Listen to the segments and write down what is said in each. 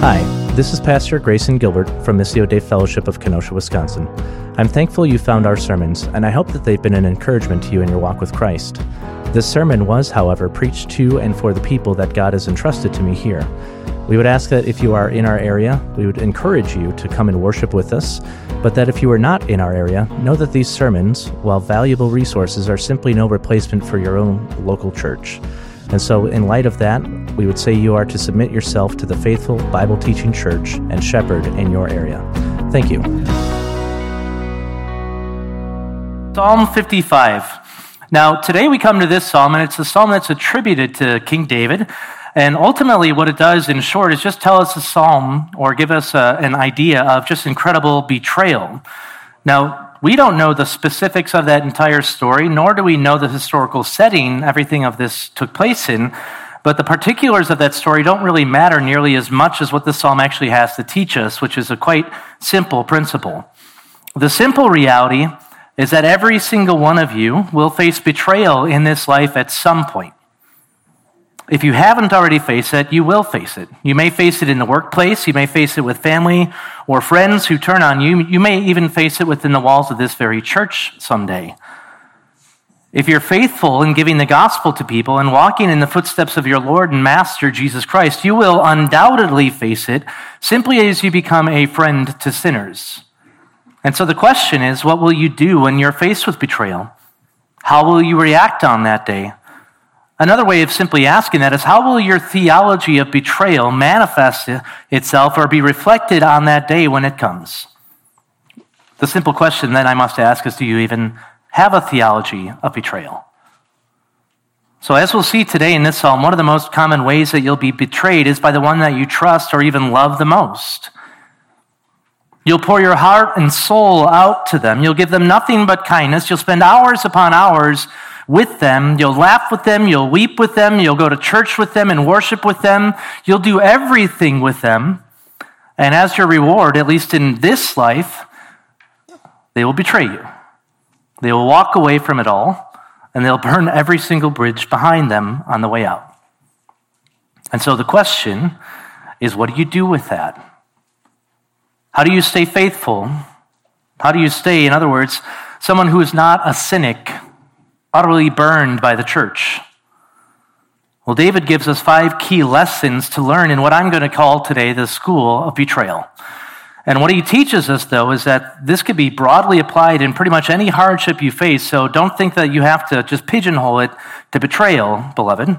Hi, this is Pastor Grayson Gilbert from Missio Dei Fellowship of Kenosha, Wisconsin. I'm thankful you found our sermons, and I hope that they've been an encouragement to you in your walk with Christ. This sermon was, however, preached to and for the people that God has entrusted to me here. We would ask that if you are in our area, we would encourage you to come and worship with us, but that if you are not in our area, know that these sermons, while valuable resources, are simply no replacement for your own local church. And so, in light of that, we would say you are to submit yourself to the faithful Bible teaching church and shepherd in your area. Thank you. Psalm 55. Now, today we come to this psalm, and it's a psalm that's attributed to King David. And ultimately, what it does in short is just tell us a psalm or give us a, an idea of just incredible betrayal. Now, we don't know the specifics of that entire story, nor do we know the historical setting everything of this took place in. But the particulars of that story don't really matter nearly as much as what the psalm actually has to teach us, which is a quite simple principle. The simple reality is that every single one of you will face betrayal in this life at some point. If you haven't already faced it, you will face it. You may face it in the workplace, you may face it with family or friends who turn on you, you may even face it within the walls of this very church someday. If you're faithful in giving the gospel to people and walking in the footsteps of your Lord and Master Jesus Christ, you will undoubtedly face it simply as you become a friend to sinners. And so the question is what will you do when you're faced with betrayal? How will you react on that day? Another way of simply asking that is how will your theology of betrayal manifest itself or be reflected on that day when it comes? The simple question then I must ask is do you even have a theology of betrayal? So, as we'll see today in this psalm, one of the most common ways that you'll be betrayed is by the one that you trust or even love the most. You'll pour your heart and soul out to them. You'll give them nothing but kindness. You'll spend hours upon hours with them. You'll laugh with them. You'll weep with them. You'll go to church with them and worship with them. You'll do everything with them. And as your reward, at least in this life, they will betray you. They will walk away from it all, and they'll burn every single bridge behind them on the way out. And so the question is what do you do with that? How do you stay faithful? How do you stay, in other words, someone who is not a cynic utterly burned by the church? Well, David gives us five key lessons to learn in what I'm going to call today the school of betrayal. And what he teaches us, though, is that this could be broadly applied in pretty much any hardship you face. So don't think that you have to just pigeonhole it to betrayal, beloved.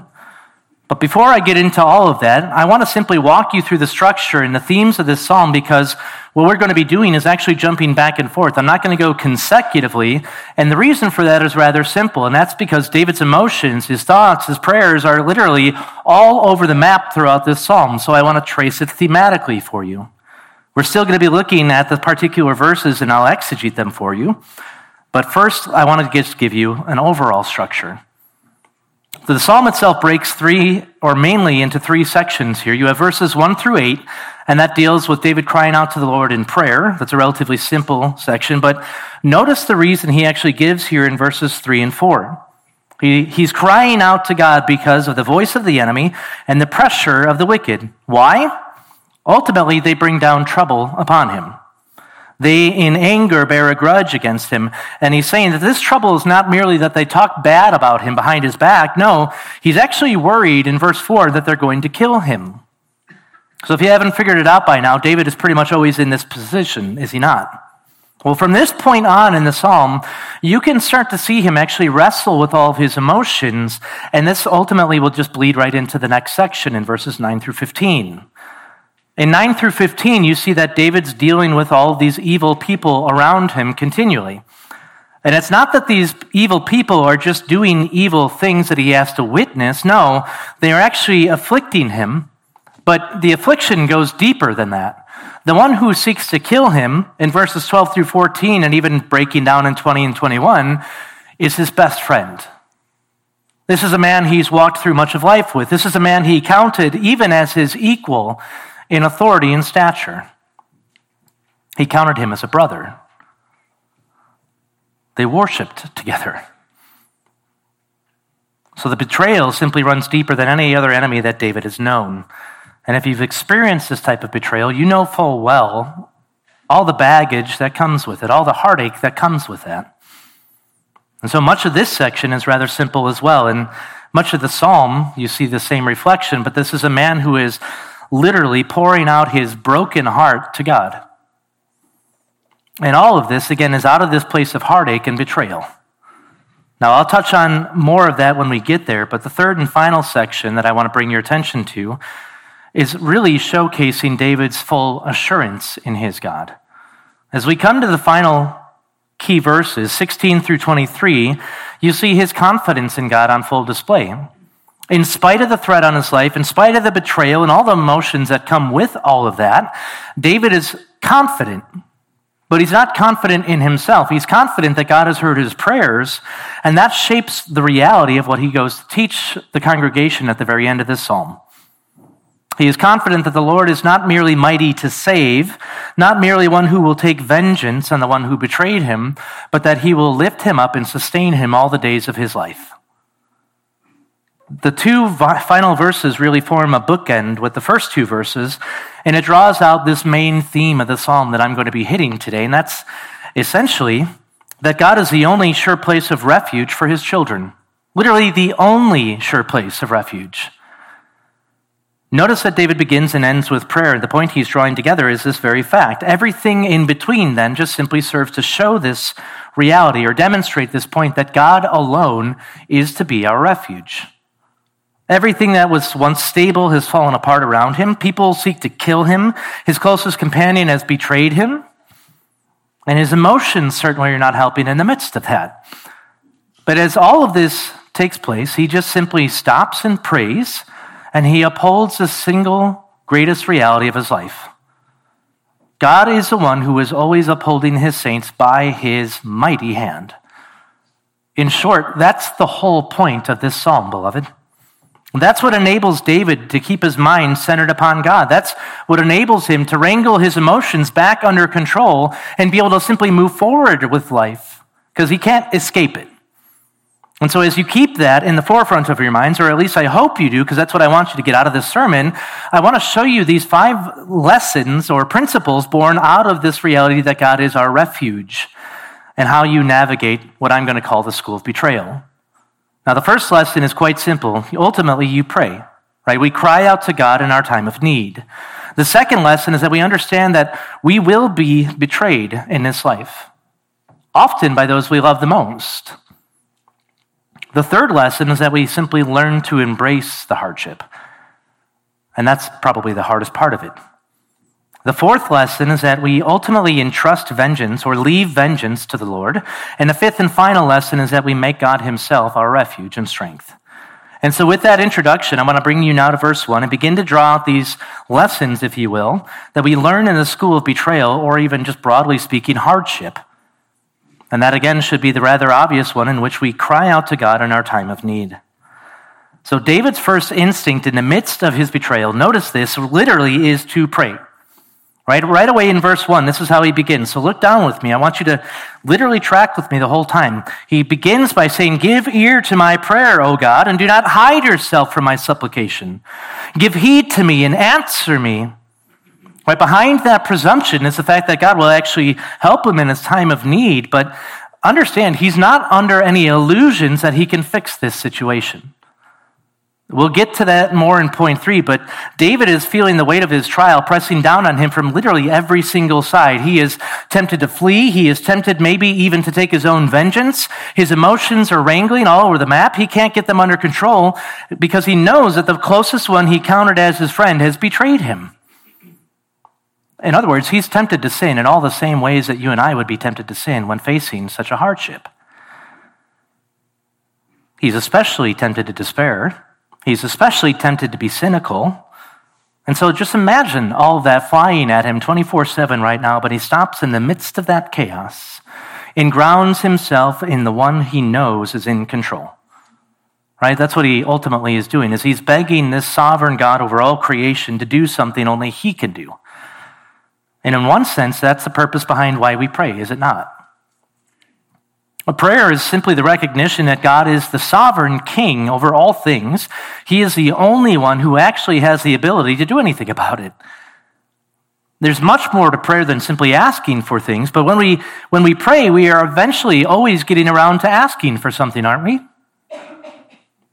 But before I get into all of that, I want to simply walk you through the structure and the themes of this psalm because what we're going to be doing is actually jumping back and forth. I'm not going to go consecutively. And the reason for that is rather simple. And that's because David's emotions, his thoughts, his prayers are literally all over the map throughout this psalm. So I want to trace it thematically for you. We're still going to be looking at the particular verses and I'll exegete them for you. But first, I want to just give you an overall structure. The psalm itself breaks three, or mainly into three sections here. You have verses one through eight, and that deals with David crying out to the Lord in prayer. That's a relatively simple section, but notice the reason he actually gives here in verses three and four. He, he's crying out to God because of the voice of the enemy and the pressure of the wicked. Why? Ultimately, they bring down trouble upon him. They, in anger, bear a grudge against him. And he's saying that this trouble is not merely that they talk bad about him behind his back. No, he's actually worried in verse 4 that they're going to kill him. So if you haven't figured it out by now, David is pretty much always in this position, is he not? Well, from this point on in the psalm, you can start to see him actually wrestle with all of his emotions, and this ultimately will just bleed right into the next section in verses 9 through 15. In 9 through 15, you see that David's dealing with all these evil people around him continually. And it's not that these evil people are just doing evil things that he has to witness. No, they are actually afflicting him. But the affliction goes deeper than that. The one who seeks to kill him in verses 12 through 14 and even breaking down in 20 and 21 is his best friend. This is a man he's walked through much of life with. This is a man he counted even as his equal in authority and stature. He counted him as a brother. They worshiped together. So the betrayal simply runs deeper than any other enemy that David has known. And if you've experienced this type of betrayal, you know full well all the baggage that comes with it, all the heartache that comes with that. And so much of this section is rather simple as well. And much of the psalm, you see the same reflection, but this is a man who is literally pouring out his broken heart to God. And all of this, again, is out of this place of heartache and betrayal. Now, I'll touch on more of that when we get there, but the third and final section that I want to bring your attention to is really showcasing David's full assurance in his God. As we come to the final key verses, 16 through 23, you see his confidence in God on full display. In spite of the threat on his life, in spite of the betrayal and all the emotions that come with all of that, David is confident but he's not confident in himself. He's confident that God has heard his prayers, and that shapes the reality of what he goes to teach the congregation at the very end of this psalm. He is confident that the Lord is not merely mighty to save, not merely one who will take vengeance on the one who betrayed him, but that he will lift him up and sustain him all the days of his life. The two final verses really form a bookend with the first two verses, and it draws out this main theme of the psalm that I'm going to be hitting today, and that's essentially that God is the only sure place of refuge for his children. Literally, the only sure place of refuge. Notice that David begins and ends with prayer. The point he's drawing together is this very fact. Everything in between then just simply serves to show this reality or demonstrate this point that God alone is to be our refuge. Everything that was once stable has fallen apart around him. People seek to kill him. His closest companion has betrayed him. And his emotions certainly are not helping in the midst of that. But as all of this takes place, he just simply stops and prays, and he upholds the single greatest reality of his life. God is the one who is always upholding his saints by his mighty hand. In short, that's the whole point of this psalm, beloved. That's what enables David to keep his mind centered upon God. That's what enables him to wrangle his emotions back under control and be able to simply move forward with life because he can't escape it. And so, as you keep that in the forefront of your minds, or at least I hope you do, because that's what I want you to get out of this sermon, I want to show you these five lessons or principles born out of this reality that God is our refuge and how you navigate what I'm going to call the school of betrayal. Now, the first lesson is quite simple. Ultimately, you pray, right? We cry out to God in our time of need. The second lesson is that we understand that we will be betrayed in this life, often by those we love the most. The third lesson is that we simply learn to embrace the hardship. And that's probably the hardest part of it. The fourth lesson is that we ultimately entrust vengeance or leave vengeance to the Lord. And the fifth and final lesson is that we make God Himself our refuge and strength. And so, with that introduction, I want to bring you now to verse 1 and begin to draw out these lessons, if you will, that we learn in the school of betrayal, or even just broadly speaking, hardship. And that again should be the rather obvious one in which we cry out to God in our time of need. So, David's first instinct in the midst of his betrayal, notice this, literally is to pray. Right, right away in verse 1, this is how he begins. So look down with me. I want you to literally track with me the whole time. He begins by saying, Give ear to my prayer, O God, and do not hide yourself from my supplication. Give heed to me and answer me. Right behind that presumption is the fact that God will actually help him in his time of need, but understand he's not under any illusions that he can fix this situation. We'll get to that more in point three, but David is feeling the weight of his trial pressing down on him from literally every single side. He is tempted to flee. He is tempted maybe even to take his own vengeance. His emotions are wrangling all over the map. He can't get them under control because he knows that the closest one he counted as his friend has betrayed him. In other words, he's tempted to sin in all the same ways that you and I would be tempted to sin when facing such a hardship. He's especially tempted to despair He's especially tempted to be cynical. And so just imagine all that flying at him 24 7 right now, but he stops in the midst of that chaos and grounds himself in the one he knows is in control. Right? That's what he ultimately is doing, is he's begging this sovereign God over all creation to do something only he can do. And in one sense, that's the purpose behind why we pray, is it not? A prayer is simply the recognition that God is the sovereign king over all things. He is the only one who actually has the ability to do anything about it. There's much more to prayer than simply asking for things, but when we, when we pray, we are eventually always getting around to asking for something, aren't we?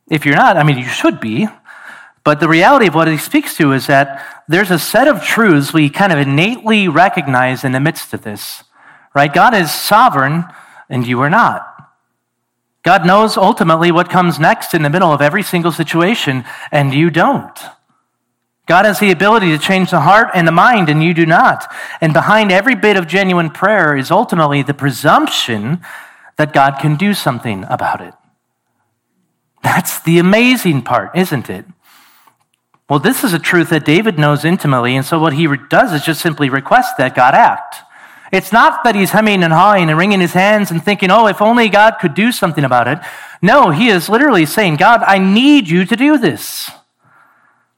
If you're not, I mean, you should be. But the reality of what he speaks to is that there's a set of truths we kind of innately recognize in the midst of this, right? God is sovereign and you are not. God knows ultimately what comes next in the middle of every single situation, and you don't. God has the ability to change the heart and the mind, and you do not. And behind every bit of genuine prayer is ultimately the presumption that God can do something about it. That's the amazing part, isn't it? Well, this is a truth that David knows intimately, and so what he does is just simply request that God act. It's not that he's hemming and hawing and wringing his hands and thinking, oh, if only God could do something about it. No, he is literally saying, God, I need you to do this.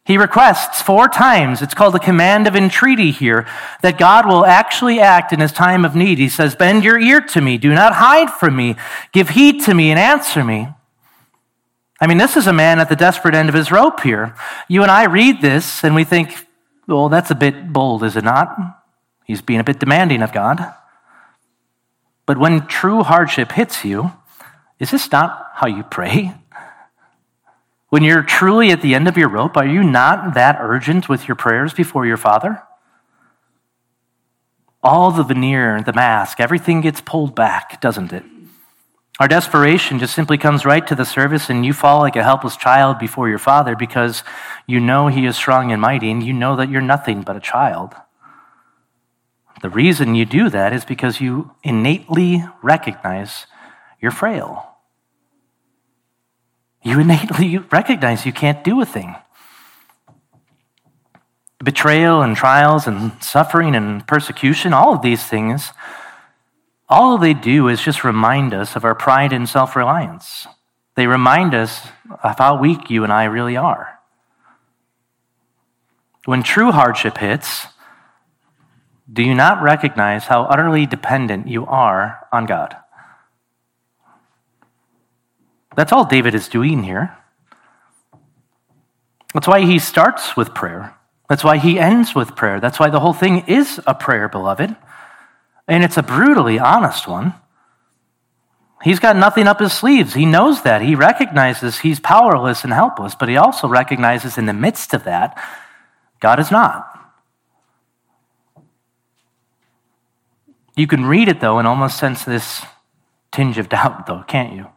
He requests four times, it's called a command of entreaty here, that God will actually act in his time of need. He says, Bend your ear to me, do not hide from me, give heed to me and answer me. I mean, this is a man at the desperate end of his rope here. You and I read this and we think, well, that's a bit bold, is it not? He's being a bit demanding of God. But when true hardship hits you, is this not how you pray? When you're truly at the end of your rope, are you not that urgent with your prayers before your Father? All the veneer, the mask, everything gets pulled back, doesn't it? Our desperation just simply comes right to the service, and you fall like a helpless child before your Father because you know He is strong and mighty, and you know that you're nothing but a child. The reason you do that is because you innately recognize you're frail. You innately recognize you can't do a thing. Betrayal and trials and suffering and persecution, all of these things, all they do is just remind us of our pride and self reliance. They remind us of how weak you and I really are. When true hardship hits, do you not recognize how utterly dependent you are on God? That's all David is doing here. That's why he starts with prayer. That's why he ends with prayer. That's why the whole thing is a prayer, beloved. And it's a brutally honest one. He's got nothing up his sleeves. He knows that. He recognizes he's powerless and helpless, but he also recognizes in the midst of that, God is not. You can read it, though, and almost sense this tinge of doubt, though, can't you?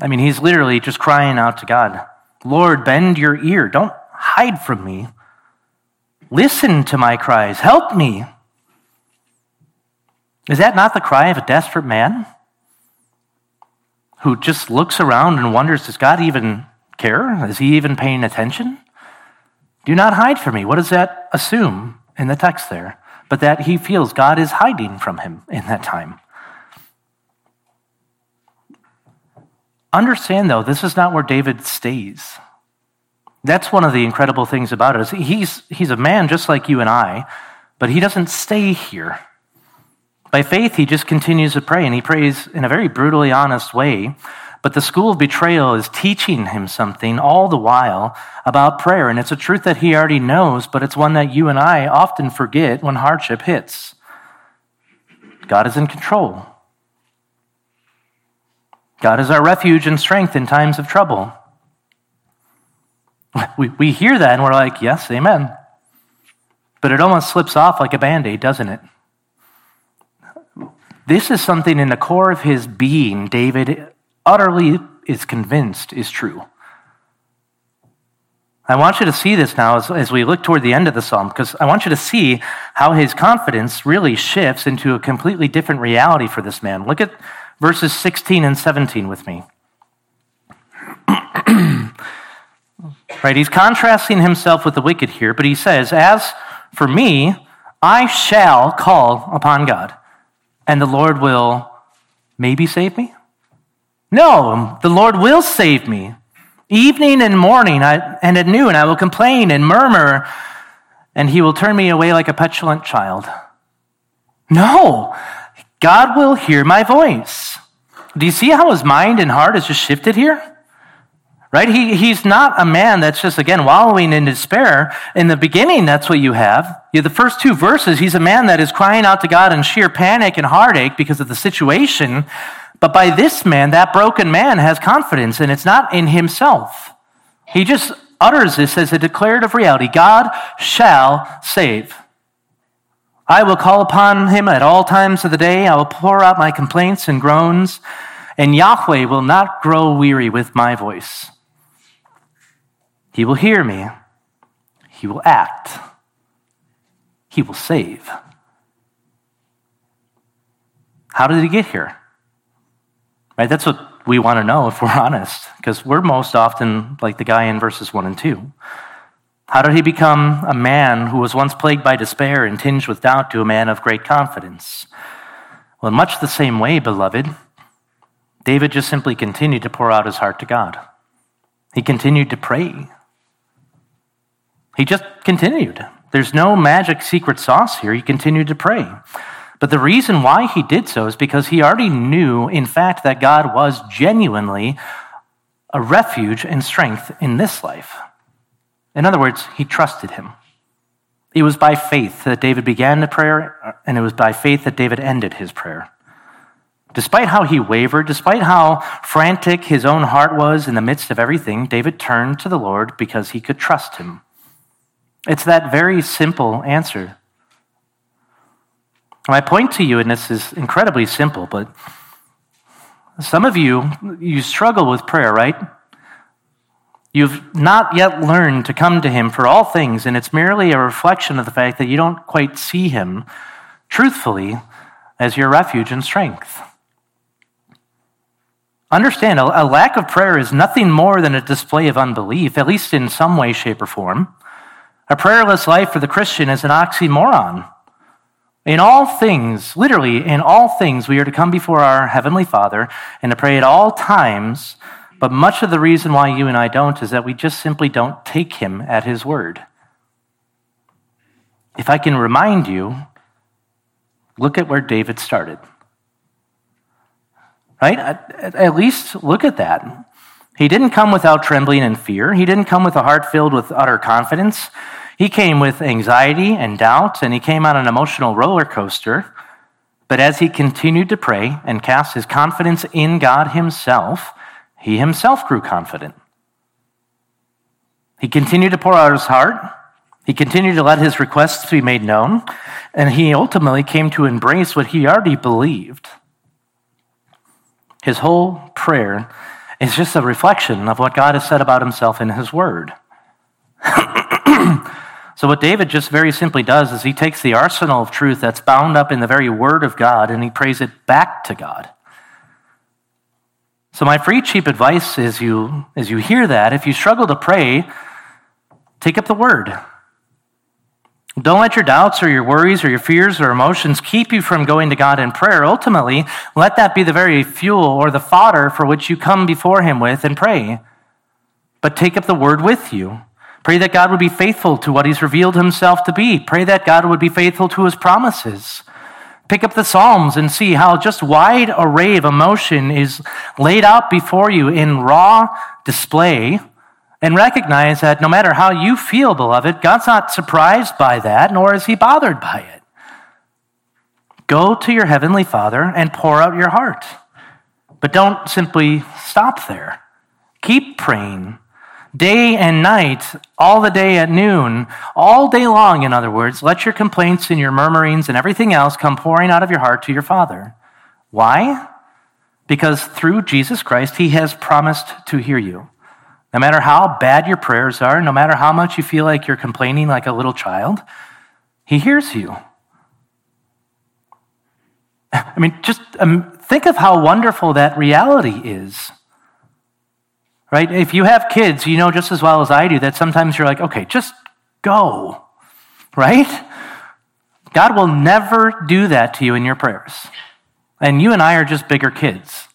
I mean, he's literally just crying out to God Lord, bend your ear. Don't hide from me. Listen to my cries. Help me. Is that not the cry of a desperate man who just looks around and wonders, does God even care? Is he even paying attention? Do not hide from me. What does that assume in the text there? But that he feels God is hiding from him in that time. Understand, though, this is not where David stays. That's one of the incredible things about it. Is he's, he's a man just like you and I, but he doesn't stay here. By faith, he just continues to pray, and he prays in a very brutally honest way but the school of betrayal is teaching him something all the while about prayer. And it's a truth that he already knows, but it's one that you and I often forget when hardship hits. God is in control. God is our refuge and strength in times of trouble. We, we hear that and we're like, yes, amen. But it almost slips off like a band aid, doesn't it? This is something in the core of his being David utterly is convinced is true. I want you to see this now as, as we look toward the end of the psalm, because I want you to see how his confidence really shifts into a completely different reality for this man. Look at verses 16 and 17 with me. right, he's contrasting himself with the wicked here, but he says, As for me, I shall call upon God, and the Lord will maybe save me. No, the Lord will save me. Evening and morning I, and at noon I will complain and murmur, and he will turn me away like a petulant child. No, God will hear my voice. do you see how his mind and heart has just shifted here? Right? He, he's not a man that's just, again, wallowing in despair. In the beginning, that's what you have. You have the first two verses, he's a man that is crying out to God in sheer panic and heartache because of the situation. But by this man, that broken man has confidence, and it's not in himself. He just utters this as a declarative reality God shall save. I will call upon him at all times of the day. I will pour out my complaints and groans, and Yahweh will not grow weary with my voice. He will hear me. He will act. He will save. How did he get here? Right? That's what we want to know if we're honest, because we're most often like the guy in verses 1 and 2. How did he become a man who was once plagued by despair and tinged with doubt to a man of great confidence? Well, in much the same way, beloved, David just simply continued to pour out his heart to God. He continued to pray. He just continued. There's no magic secret sauce here. He continued to pray. But the reason why he did so is because he already knew, in fact, that God was genuinely a refuge and strength in this life. In other words, he trusted him. It was by faith that David began the prayer, and it was by faith that David ended his prayer. Despite how he wavered, despite how frantic his own heart was in the midst of everything, David turned to the Lord because he could trust him. It's that very simple answer. My point to you, and this is incredibly simple, but some of you, you struggle with prayer, right? You've not yet learned to come to Him for all things, and it's merely a reflection of the fact that you don't quite see Him truthfully as your refuge and strength. Understand, a lack of prayer is nothing more than a display of unbelief, at least in some way, shape, or form. A prayerless life for the Christian is an oxymoron. In all things, literally, in all things, we are to come before our Heavenly Father and to pray at all times. But much of the reason why you and I don't is that we just simply don't take Him at His word. If I can remind you, look at where David started. Right? At least look at that. He didn't come without trembling and fear. He didn't come with a heart filled with utter confidence. He came with anxiety and doubt, and he came on an emotional roller coaster. But as he continued to pray and cast his confidence in God himself, he himself grew confident. He continued to pour out his heart. He continued to let his requests be made known. And he ultimately came to embrace what he already believed. His whole prayer is just a reflection of what God has said about himself in his word. So, what David just very simply does is he takes the arsenal of truth that's bound up in the very word of God and he prays it back to God. So, my free, cheap advice is you, as you hear that, if you struggle to pray, take up the word. Don't let your doubts or your worries or your fears or emotions keep you from going to God in prayer. Ultimately, let that be the very fuel or the fodder for which you come before Him with and pray. But take up the word with you. Pray that God would be faithful to what He's revealed Himself to be. Pray that God would be faithful to His promises. Pick up the Psalms and see how just wide array of emotion is laid out before you in raw display. And recognize that no matter how you feel, beloved, God's not surprised by that, nor is He bothered by it. Go to your Heavenly Father and pour out your heart. But don't simply stop there. Keep praying day and night, all the day at noon, all day long, in other words, let your complaints and your murmurings and everything else come pouring out of your heart to your Father. Why? Because through Jesus Christ, He has promised to hear you. No matter how bad your prayers are, no matter how much you feel like you're complaining like a little child, He hears you. I mean, just um, think of how wonderful that reality is right? If you have kids, you know just as well as I do that sometimes you're like, okay, just go, right? God will never do that to you in your prayers. And you and I are just bigger kids.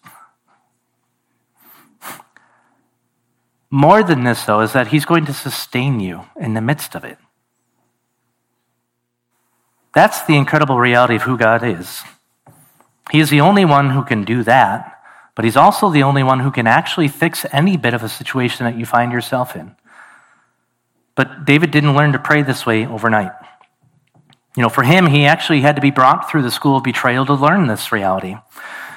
More than this, though, is that He's going to sustain you in the midst of it. That's the incredible reality of who God is. He is the only one who can do that but he's also the only one who can actually fix any bit of a situation that you find yourself in. But David didn't learn to pray this way overnight. You know, for him, he actually had to be brought through the school of betrayal to learn this reality.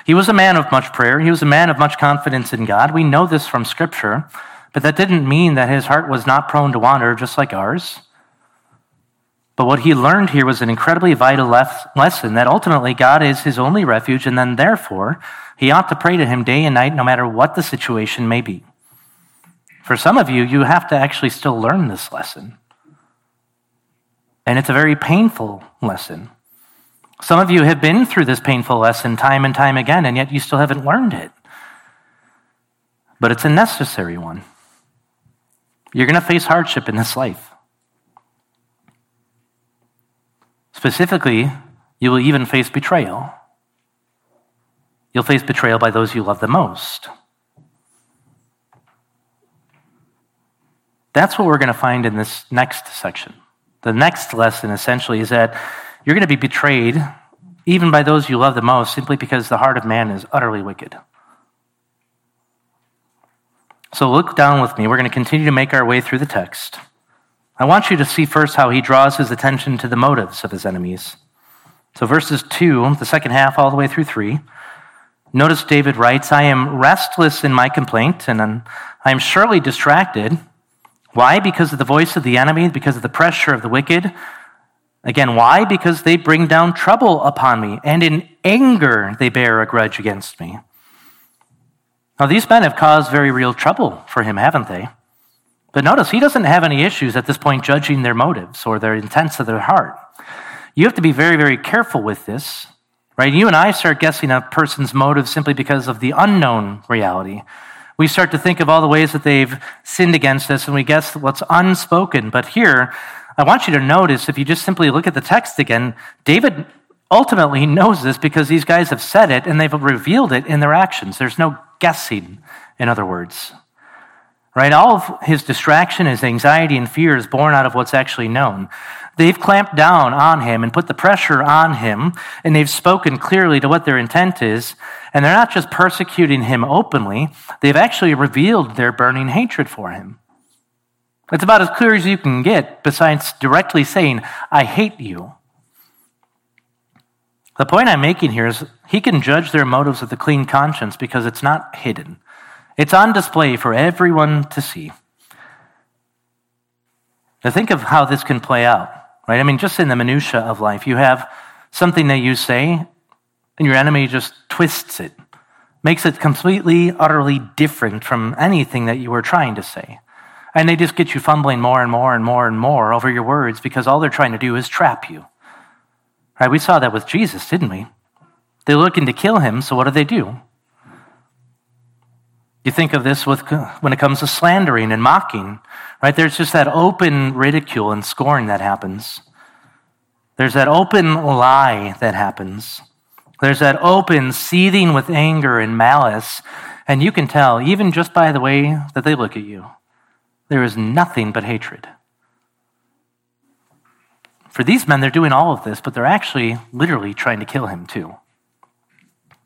He was a man of much prayer. He was a man of much confidence in God. We know this from Scripture, but that didn't mean that his heart was not prone to wander just like ours. But what he learned here was an incredibly vital lesson that ultimately God is his only refuge, and then therefore he ought to pray to him day and night, no matter what the situation may be. For some of you, you have to actually still learn this lesson. And it's a very painful lesson. Some of you have been through this painful lesson time and time again, and yet you still haven't learned it. But it's a necessary one. You're going to face hardship in this life. Specifically, you will even face betrayal. You'll face betrayal by those you love the most. That's what we're going to find in this next section. The next lesson essentially is that you're going to be betrayed even by those you love the most simply because the heart of man is utterly wicked. So look down with me. We're going to continue to make our way through the text. I want you to see first how he draws his attention to the motives of his enemies. So, verses 2, the second half, all the way through 3. Notice David writes, I am restless in my complaint, and I am surely distracted. Why? Because of the voice of the enemy, because of the pressure of the wicked. Again, why? Because they bring down trouble upon me, and in anger they bear a grudge against me. Now, these men have caused very real trouble for him, haven't they? But notice, he doesn't have any issues at this point judging their motives or their intents of their heart. You have to be very, very careful with this right? You and I start guessing a person's motive simply because of the unknown reality. We start to think of all the ways that they've sinned against us and we guess what's unspoken. But here, I want you to notice if you just simply look at the text again, David ultimately knows this because these guys have said it and they've revealed it in their actions. There's no guessing, in other words. Right? All of his distraction, his anxiety, and fear is born out of what's actually known. They've clamped down on him and put the pressure on him, and they've spoken clearly to what their intent is. And they're not just persecuting him openly, they've actually revealed their burning hatred for him. It's about as clear as you can get, besides directly saying, I hate you. The point I'm making here is he can judge their motives with a clean conscience because it's not hidden. It's on display for everyone to see. Now, think of how this can play out right? I mean, just in the minutia of life, you have something that you say, and your enemy just twists it, makes it completely, utterly different from anything that you were trying to say. And they just get you fumbling more and more and more and more over your words because all they're trying to do is trap you. Right? We saw that with Jesus, didn't we? They're looking to kill him, so what do they do? You think of this with, when it comes to slandering and mocking, right? There's just that open ridicule and scorn that happens. There's that open lie that happens. There's that open seething with anger and malice. And you can tell, even just by the way that they look at you, there is nothing but hatred. For these men, they're doing all of this, but they're actually literally trying to kill him too.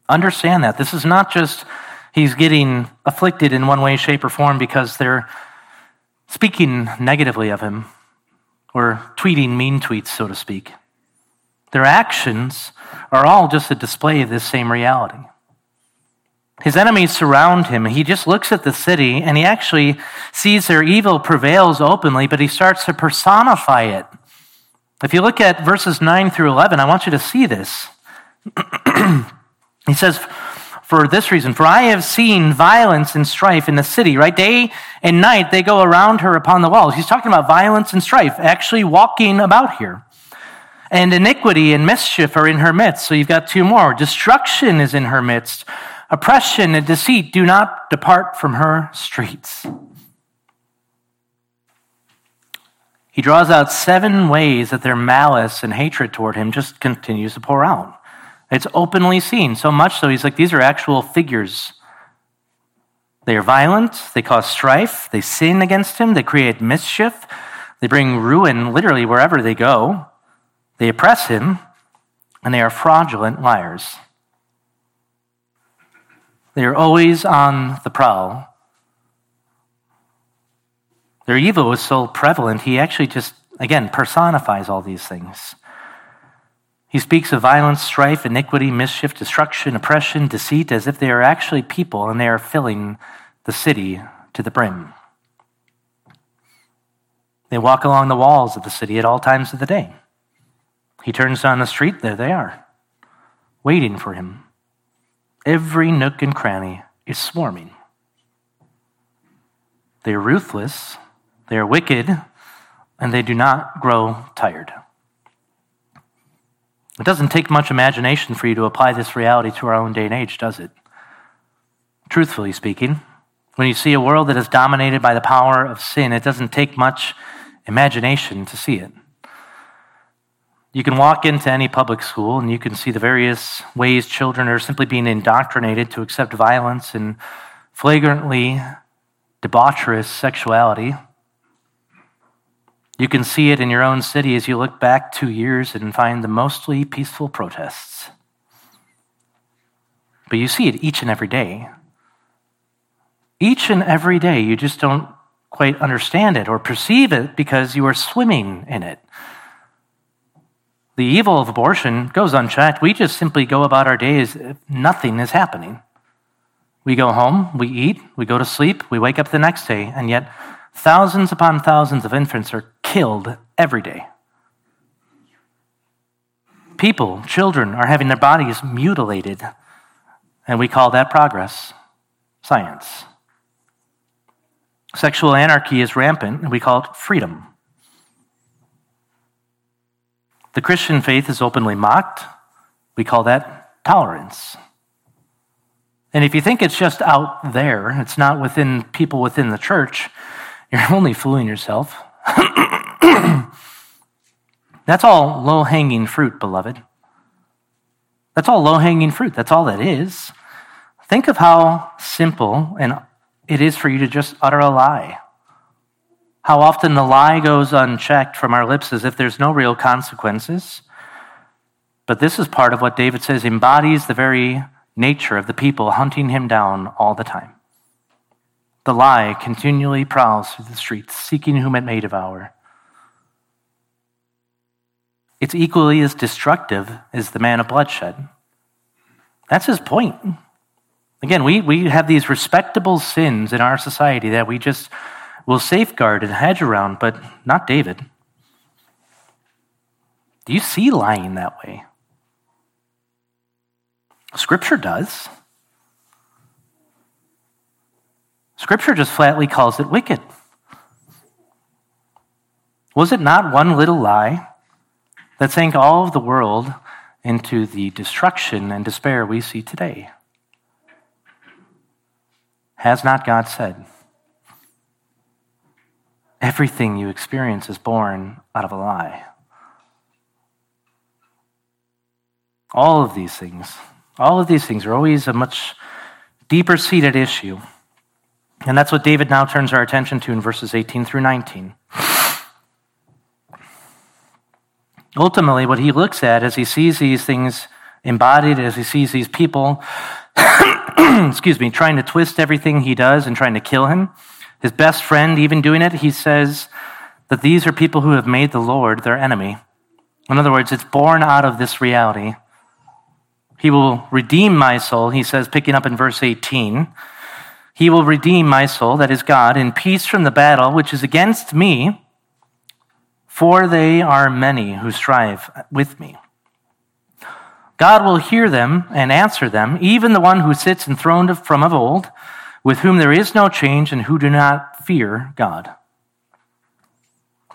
Understand that. This is not just he's getting afflicted in one way, shape, or form because they're speaking negatively of him or tweeting mean tweets, so to speak. Their actions are all just a display of this same reality. His enemies surround him. He just looks at the city and he actually sees their evil prevails openly, but he starts to personify it. If you look at verses 9 through 11, I want you to see this. he says, for this reason. For I have seen violence and strife in the city, right? Day and night they go around her upon the walls. He's talking about violence and strife, actually walking about here. And iniquity and mischief are in her midst. So you've got two more. Destruction is in her midst. Oppression and deceit do not depart from her streets. He draws out seven ways that their malice and hatred toward him just continues to pour out. It's openly seen, so much so he's like, these are actual figures. They are violent, they cause strife, they sin against him, they create mischief, they bring ruin literally wherever they go, they oppress him, and they are fraudulent liars. They are always on the prowl. Their evil is so prevalent, he actually just, again, personifies all these things. He speaks of violence, strife, iniquity, mischief, destruction, oppression, deceit, as if they are actually people and they are filling the city to the brim. They walk along the walls of the city at all times of the day. He turns down the street, there they are, waiting for him. Every nook and cranny is swarming. They are ruthless, they are wicked, and they do not grow tired. It doesn't take much imagination for you to apply this reality to our own day and age, does it? Truthfully speaking, when you see a world that is dominated by the power of sin, it doesn't take much imagination to see it. You can walk into any public school and you can see the various ways children are simply being indoctrinated to accept violence and flagrantly debaucherous sexuality. You can see it in your own city as you look back two years and find the mostly peaceful protests. But you see it each and every day. Each and every day, you just don't quite understand it or perceive it because you are swimming in it. The evil of abortion goes unchecked. We just simply go about our days, nothing is happening. We go home, we eat, we go to sleep, we wake up the next day, and yet thousands upon thousands of infants are killed every day. People, children, are having their bodies mutilated, and we call that progress science. Sexual anarchy is rampant, and we call it freedom. The Christian faith is openly mocked. We call that tolerance. And if you think it's just out there, it's not within people within the church, you're only fooling yourself. That's all low hanging fruit, beloved. That's all low hanging fruit. That's all that is. Think of how simple and it is for you to just utter a lie. How often the lie goes unchecked from our lips as if there's no real consequences. But this is part of what David says embodies the very nature of the people hunting him down all the time. The lie continually prowls through the streets, seeking whom it may devour. It's equally as destructive as the man of bloodshed. That's his point. Again, we, we have these respectable sins in our society that we just will safeguard and hedge around, but not David. Do you see lying that way? Scripture does. Scripture just flatly calls it wicked. Was it not one little lie that sank all of the world into the destruction and despair we see today? Has not God said? Everything you experience is born out of a lie. All of these things, all of these things are always a much deeper seated issue. And that's what David now turns our attention to in verses 18 through 19. Ultimately, what he looks at as he sees these things embodied, as he sees these people, excuse me, trying to twist everything he does and trying to kill him, his best friend even doing it, he says that these are people who have made the Lord their enemy. In other words, it's born out of this reality. He will redeem my soul, he says, picking up in verse 18. He will redeem my soul, that is God, in peace from the battle which is against me, for they are many who strive with me. God will hear them and answer them, even the one who sits enthroned from of old, with whom there is no change and who do not fear God.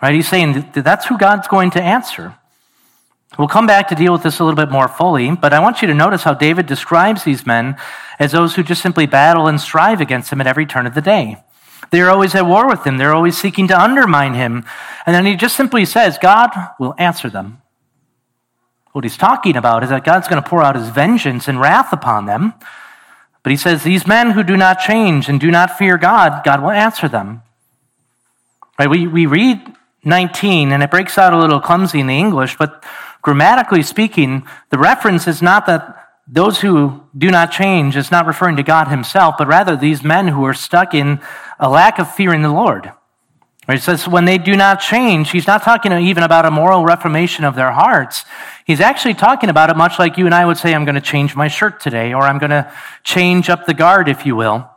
Right? He's saying that that's who God's going to answer. We'll come back to deal with this a little bit more fully, but I want you to notice how David describes these men as those who just simply battle and strive against him at every turn of the day. They're always at war with him. They're always seeking to undermine him. And then he just simply says, God will answer them. What he's talking about is that God's going to pour out his vengeance and wrath upon them. But he says, These men who do not change and do not fear God, God will answer them. Right? We, we read 19, and it breaks out a little clumsy in the English, but grammatically speaking, the reference is not that those who do not change is not referring to God himself, but rather these men who are stuck in a lack of fear in the Lord. It says when they do not change, he's not talking even about a moral reformation of their hearts. He's actually talking about it much like you and I would say, I'm going to change my shirt today, or I'm going to change up the guard, if you will.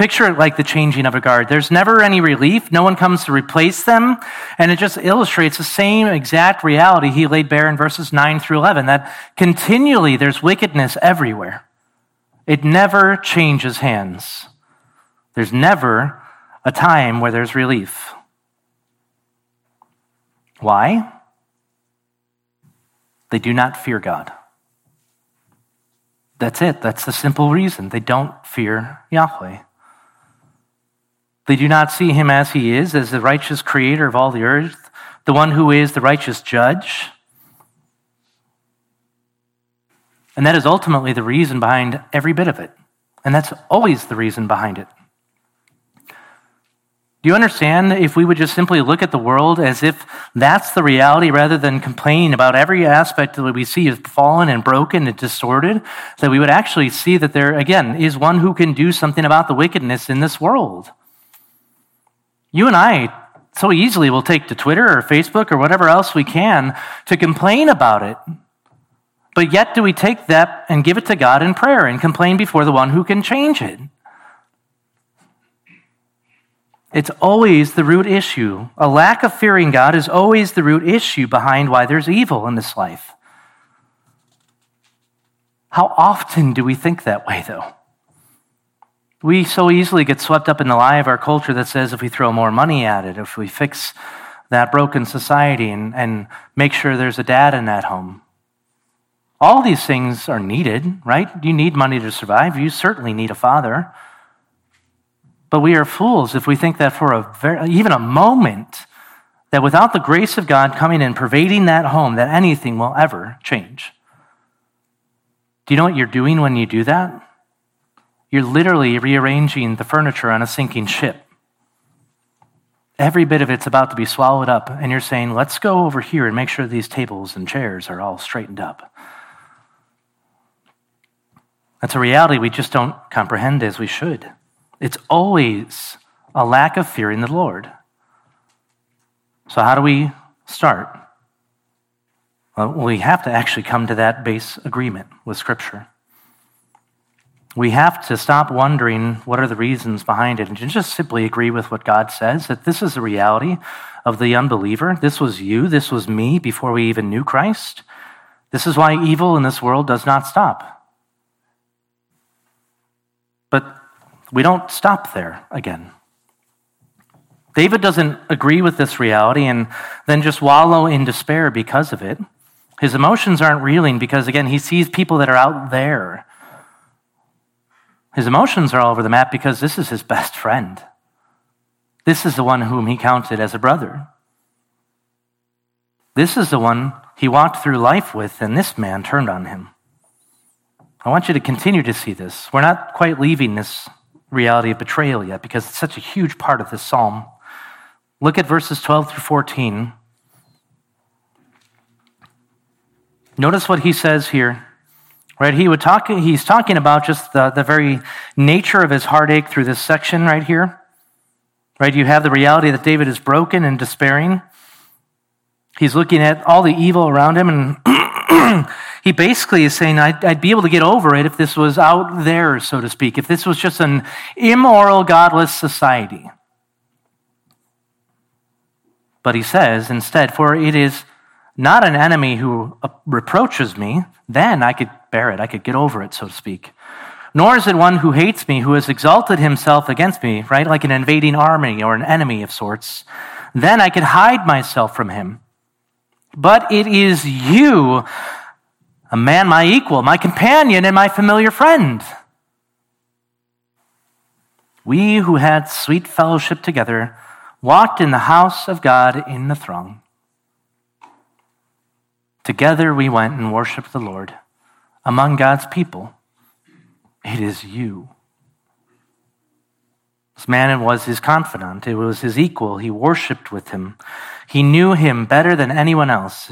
Picture it like the changing of a guard. There's never any relief. No one comes to replace them. And it just illustrates the same exact reality he laid bare in verses 9 through 11 that continually there's wickedness everywhere. It never changes hands. There's never a time where there's relief. Why? They do not fear God. That's it. That's the simple reason. They don't fear Yahweh. They do not see him as he is, as the righteous creator of all the earth, the one who is the righteous judge. And that is ultimately the reason behind every bit of it. And that's always the reason behind it. Do you understand if we would just simply look at the world as if that's the reality rather than complain about every aspect that we see is fallen and broken and distorted, that we would actually see that there, again, is one who can do something about the wickedness in this world? You and I so easily will take to Twitter or Facebook or whatever else we can to complain about it. But yet, do we take that and give it to God in prayer and complain before the one who can change it? It's always the root issue. A lack of fearing God is always the root issue behind why there's evil in this life. How often do we think that way, though? We so easily get swept up in the lie of our culture that says if we throw more money at it, if we fix that broken society and, and make sure there's a dad in that home. All these things are needed, right? You need money to survive. You certainly need a father. But we are fools if we think that for a very, even a moment, that without the grace of God coming and pervading that home, that anything will ever change. Do you know what you're doing when you do that? You're literally rearranging the furniture on a sinking ship. Every bit of it's about to be swallowed up, and you're saying, let's go over here and make sure these tables and chairs are all straightened up. That's a reality we just don't comprehend as we should. It's always a lack of fearing the Lord. So, how do we start? Well, we have to actually come to that base agreement with Scripture. We have to stop wondering what are the reasons behind it and just simply agree with what God says that this is the reality of the unbeliever. This was you, this was me before we even knew Christ. This is why evil in this world does not stop. But we don't stop there again. David doesn't agree with this reality and then just wallow in despair because of it. His emotions aren't reeling because, again, he sees people that are out there. His emotions are all over the map because this is his best friend. This is the one whom he counted as a brother. This is the one he walked through life with, and this man turned on him. I want you to continue to see this. We're not quite leaving this reality of betrayal yet because it's such a huge part of this psalm. Look at verses 12 through 14. Notice what he says here. Right, he would talk, he's talking about just the, the very nature of his heartache through this section right here. Right, you have the reality that David is broken and despairing. He's looking at all the evil around him and he basically is saying, I'd, I'd, be able to get over it if this was out there, so to speak, if this was just an immoral, godless society. But he says instead, For it is not an enemy who reproaches me, then I could bear it, I could get over it, so to speak. Nor is it one who hates me, who has exalted himself against me, right? Like an invading army or an enemy of sorts. Then I could hide myself from him. But it is you a man my equal, my companion, and my familiar friend. We who had sweet fellowship together walked in the house of God in the throng. Together we went and worshiped the Lord among God's people. It is you. This man was his confidant, it was his equal. He worshiped with him. He knew him better than anyone else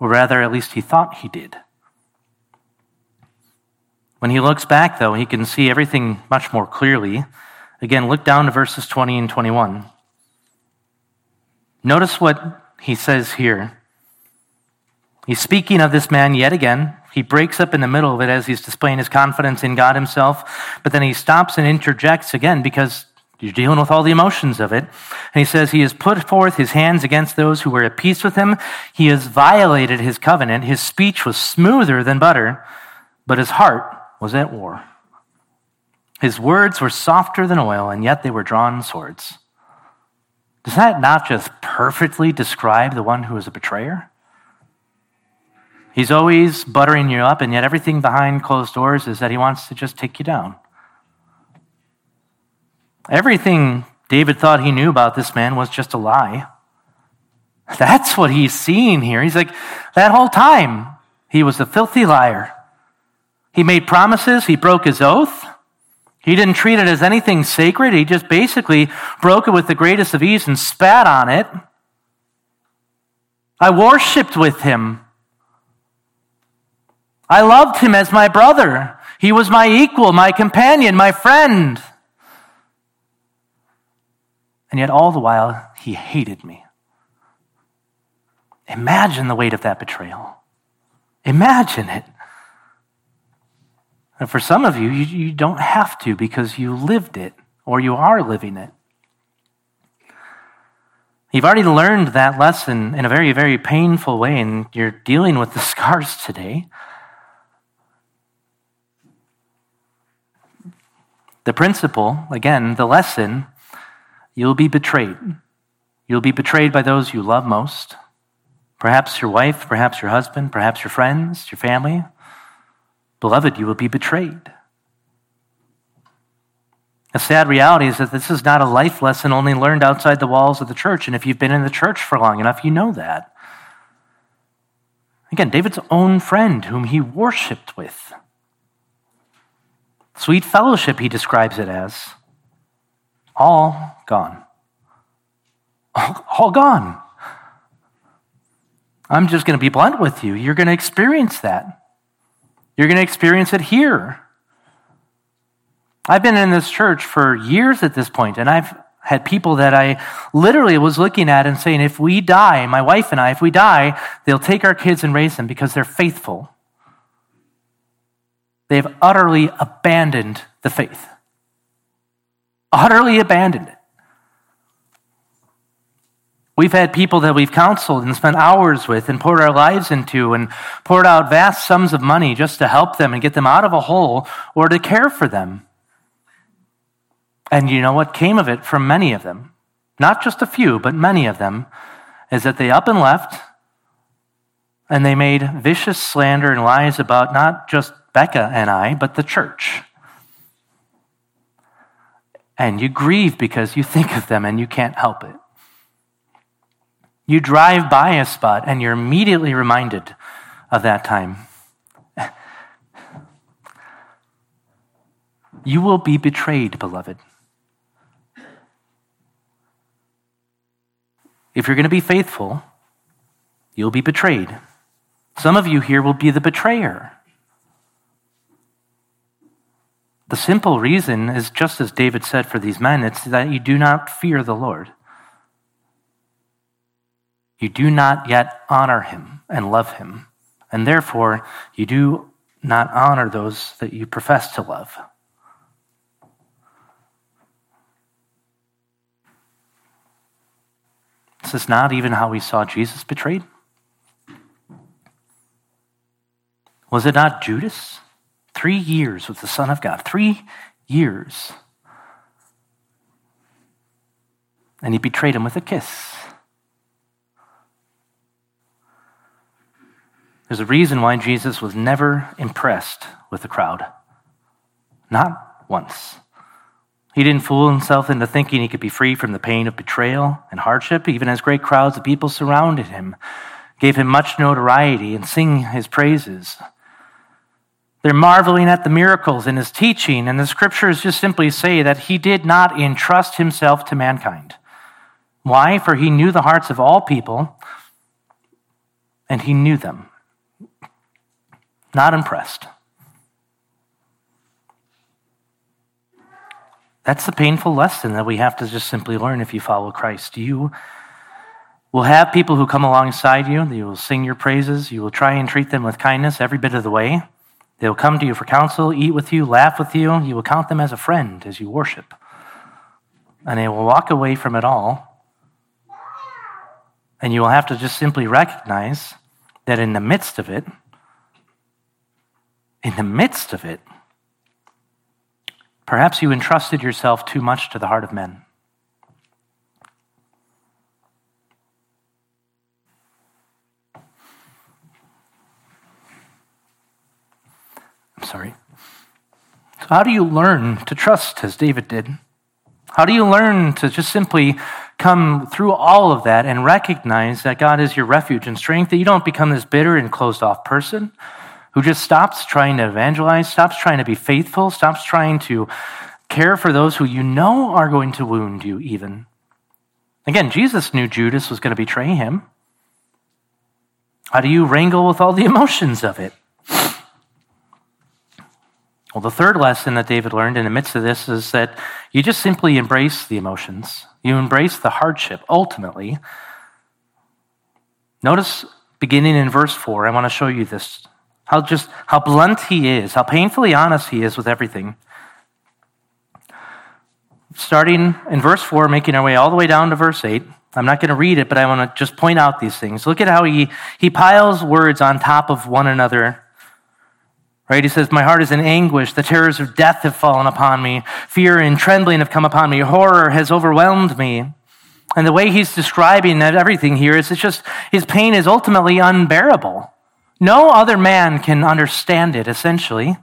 or rather, at least he thought he did. When he looks back, though, he can see everything much more clearly. Again, look down to verses 20 and 21. Notice what he says here. He's speaking of this man yet again. He breaks up in the middle of it as he's displaying his confidence in God himself, but then he stops and interjects again because you're dealing with all the emotions of it. And he says, He has put forth his hands against those who were at peace with him. He has violated his covenant. His speech was smoother than butter, but his heart was at war. His words were softer than oil, and yet they were drawn swords. Does that not just perfectly describe the one who is a betrayer? He's always buttering you up, and yet everything behind closed doors is that he wants to just take you down. Everything David thought he knew about this man was just a lie. That's what he's seeing here. He's like, that whole time, he was a filthy liar. He made promises, he broke his oath. He didn't treat it as anything sacred. He just basically broke it with the greatest of ease and spat on it. I worshiped with him. I loved him as my brother. He was my equal, my companion, my friend. And yet, all the while, he hated me. Imagine the weight of that betrayal. Imagine it. And for some of you, you, you don't have to because you lived it or you are living it. You've already learned that lesson in a very, very painful way, and you're dealing with the scars today. The principle, again, the lesson, you'll be betrayed. You'll be betrayed by those you love most. Perhaps your wife, perhaps your husband, perhaps your friends, your family. Beloved, you will be betrayed. A sad reality is that this is not a life lesson only learned outside the walls of the church. And if you've been in the church for long enough, you know that. Again, David's own friend, whom he worshiped with, Sweet fellowship, he describes it as. All gone. All gone. I'm just going to be blunt with you. You're going to experience that. You're going to experience it here. I've been in this church for years at this point, and I've had people that I literally was looking at and saying, if we die, my wife and I, if we die, they'll take our kids and raise them because they're faithful. They've utterly abandoned the faith. Utterly abandoned it. We've had people that we've counseled and spent hours with and poured our lives into and poured out vast sums of money just to help them and get them out of a hole or to care for them. And you know what came of it from many of them? Not just a few, but many of them, is that they up and left and they made vicious slander and lies about not just Becca and I, but the church. And you grieve because you think of them and you can't help it. You drive by a spot and you're immediately reminded of that time. You will be betrayed, beloved. If you're going to be faithful, you'll be betrayed. Some of you here will be the betrayer. The simple reason is just as David said for these men it's that you do not fear the Lord. You do not yet honor him and love him, and therefore you do not honor those that you profess to love. This is not even how we saw Jesus betrayed. Was it not Judas? Three years with the Son of God. Three years. And he betrayed him with a kiss. There's a reason why Jesus was never impressed with the crowd. Not once. He didn't fool himself into thinking he could be free from the pain of betrayal and hardship, even as great crowds of people surrounded him, gave him much notoriety, and sing his praises. They're marveling at the miracles in his teaching, and the scriptures just simply say that he did not entrust himself to mankind. Why? For he knew the hearts of all people, and he knew them. Not impressed. That's the painful lesson that we have to just simply learn if you follow Christ. You will have people who come alongside you. You will sing your praises. You will try and treat them with kindness every bit of the way. They will come to you for counsel, eat with you, laugh with you. You will count them as a friend as you worship. And they will walk away from it all. And you will have to just simply recognize that in the midst of it, in the midst of it, perhaps you entrusted yourself too much to the heart of men. Sorry. So, how do you learn to trust as David did? How do you learn to just simply come through all of that and recognize that God is your refuge and strength, that you don't become this bitter and closed off person who just stops trying to evangelize, stops trying to be faithful, stops trying to care for those who you know are going to wound you, even? Again, Jesus knew Judas was going to betray him. How do you wrangle with all the emotions of it? Well, the third lesson that David learned in the midst of this is that you just simply embrace the emotions. You embrace the hardship ultimately. Notice beginning in verse 4, I want to show you this. How just how blunt he is, how painfully honest he is with everything. Starting in verse 4, making our way all the way down to verse 8. I'm not going to read it, but I want to just point out these things. Look at how he, he piles words on top of one another Right? He says, My heart is in anguish. The terrors of death have fallen upon me. Fear and trembling have come upon me. Horror has overwhelmed me. And the way he's describing everything here is it's just his pain is ultimately unbearable. No other man can understand it, essentially.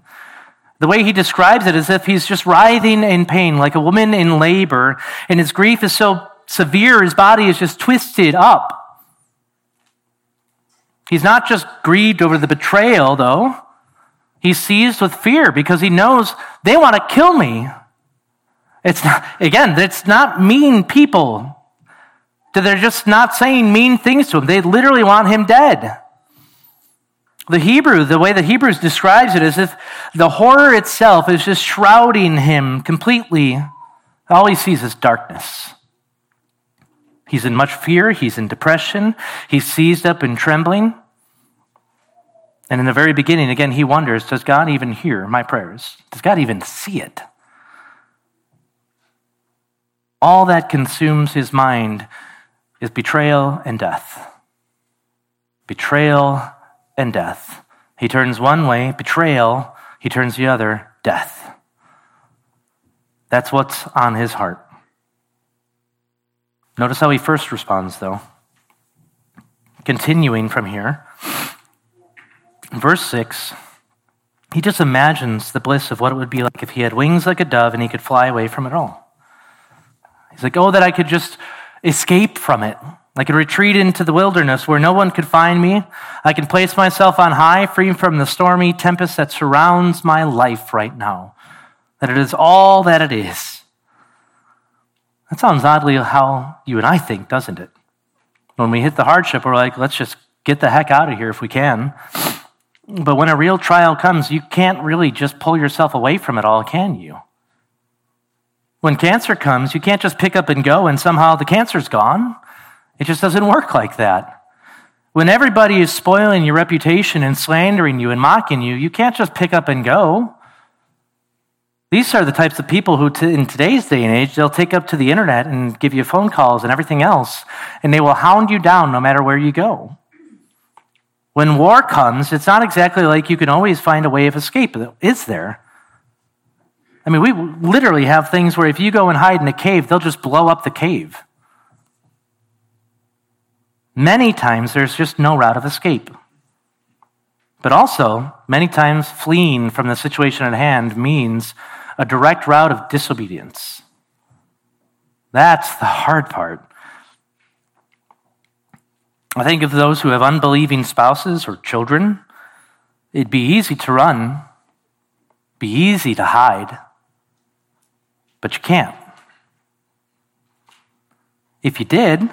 The way he describes it is if he's just writhing in pain, like a woman in labor, and his grief is so severe, his body is just twisted up. He's not just grieved over the betrayal, though. He's seized with fear because he knows they want to kill me. It's not, again, it's not mean people. They're just not saying mean things to him. They literally want him dead. The Hebrew, the way the Hebrews describes it is if the horror itself is just shrouding him completely. All he sees is darkness. He's in much fear. He's in depression. He's seized up and trembling. And in the very beginning, again, he wonders Does God even hear my prayers? Does God even see it? All that consumes his mind is betrayal and death. Betrayal and death. He turns one way, betrayal, he turns the other, death. That's what's on his heart. Notice how he first responds, though. Continuing from here, verse 6, he just imagines the bliss of what it would be like if he had wings like a dove and he could fly away from it all. He's like, oh, that I could just escape from it. I could retreat into the wilderness where no one could find me. I can place myself on high, free from the stormy tempest that surrounds my life right now. That it is all that it is. That sounds oddly how you and I think, doesn't it? When we hit the hardship, we're like, let's just get the heck out of here if we can. But when a real trial comes, you can't really just pull yourself away from it all, can you? When cancer comes, you can't just pick up and go and somehow the cancer's gone. It just doesn't work like that. When everybody is spoiling your reputation and slandering you and mocking you, you can't just pick up and go. These are the types of people who, t- in today's day and age, they'll take up to the internet and give you phone calls and everything else, and they will hound you down no matter where you go. When war comes, it's not exactly like you can always find a way of escape, is there? I mean, we literally have things where if you go and hide in a cave, they'll just blow up the cave. Many times, there's just no route of escape. But also, many times, fleeing from the situation at hand means a direct route of disobedience. That's the hard part. I think of those who have unbelieving spouses or children. It'd be easy to run, be easy to hide, but you can't. If you did,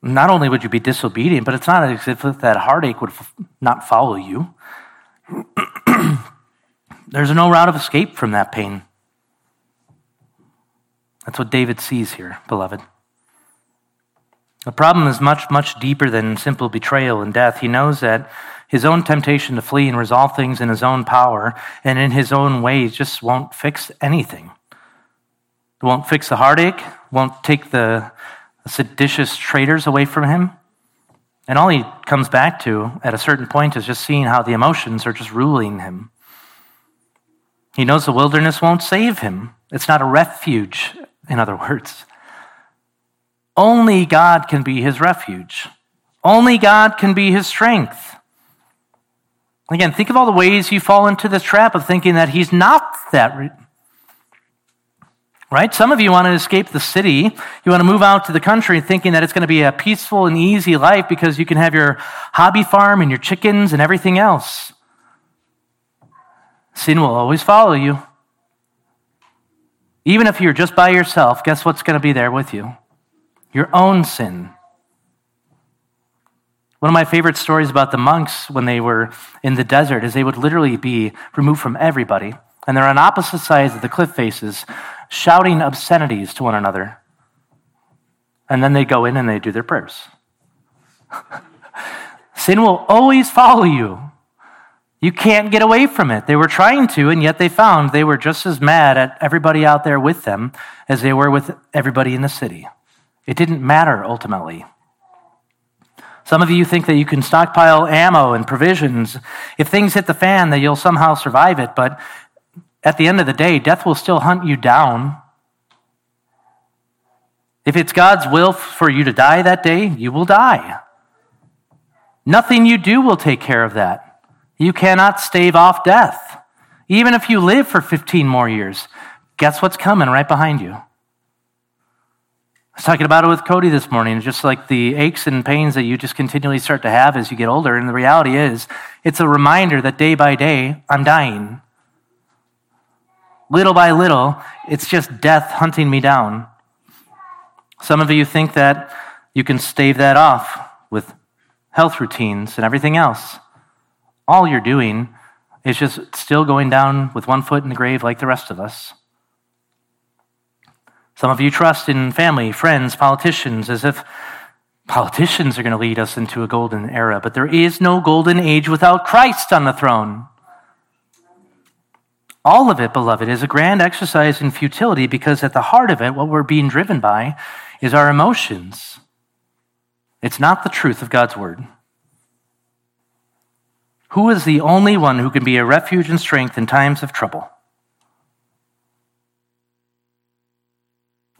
not only would you be disobedient, but it's not as if that heartache would not follow you. There's no route of escape from that pain. That's what David sees here, beloved. The problem is much, much deeper than simple betrayal and death. He knows that his own temptation to flee and resolve things in his own power and in his own ways just won't fix anything. It won't fix the heartache, won't take the seditious traitors away from him. And all he comes back to at a certain point is just seeing how the emotions are just ruling him. He knows the wilderness won't save him. It's not a refuge, in other words. Only God can be his refuge. Only God can be his strength. Again, think of all the ways you fall into this trap of thinking that he's not that. Re- right? Some of you want to escape the city. You want to move out to the country thinking that it's going to be a peaceful and easy life because you can have your hobby farm and your chickens and everything else. Sin will always follow you. Even if you're just by yourself, guess what's going to be there with you? Your own sin. One of my favorite stories about the monks when they were in the desert is they would literally be removed from everybody, and they're on opposite sides of the cliff faces, shouting obscenities to one another. And then they go in and they do their prayers. Sin will always follow you. You can't get away from it. They were trying to, and yet they found they were just as mad at everybody out there with them as they were with everybody in the city. It didn't matter ultimately. Some of you think that you can stockpile ammo and provisions. If things hit the fan, that you'll somehow survive it. But at the end of the day, death will still hunt you down. If it's God's will for you to die that day, you will die. Nothing you do will take care of that. You cannot stave off death. Even if you live for 15 more years, guess what's coming right behind you? I was talking about it with Cody this morning, just like the aches and pains that you just continually start to have as you get older. And the reality is, it's a reminder that day by day, I'm dying. Little by little, it's just death hunting me down. Some of you think that you can stave that off with health routines and everything else. All you're doing is just still going down with one foot in the grave like the rest of us. Some of you trust in family, friends, politicians, as if politicians are going to lead us into a golden era. But there is no golden age without Christ on the throne. All of it, beloved, is a grand exercise in futility because at the heart of it, what we're being driven by is our emotions. It's not the truth of God's word. Who is the only one who can be a refuge and strength in times of trouble?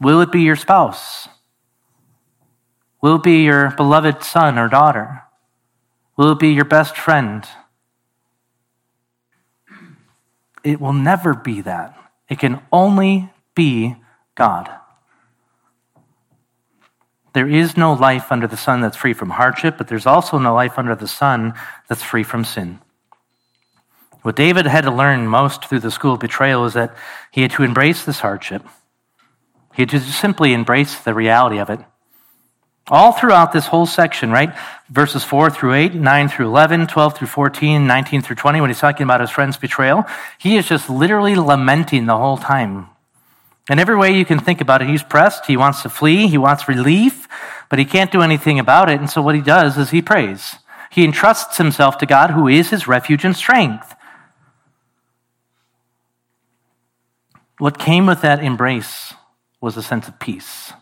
Will it be your spouse? Will it be your beloved son or daughter? Will it be your best friend? It will never be that. It can only be God. There is no life under the sun that's free from hardship, but there's also no life under the sun that's free from sin. What David had to learn most through the school of betrayal is that he had to embrace this hardship he just simply embraced the reality of it. All throughout this whole section, right? Verses 4 through 8, 9 through 11, 12 through 14, 19 through 20, when he's talking about his friend's betrayal, he is just literally lamenting the whole time. In every way you can think about it, he's pressed, he wants to flee, he wants relief, but he can't do anything about it. And so what he does is he prays. He entrusts himself to God, who is his refuge and strength. What came with that embrace was a sense of peace.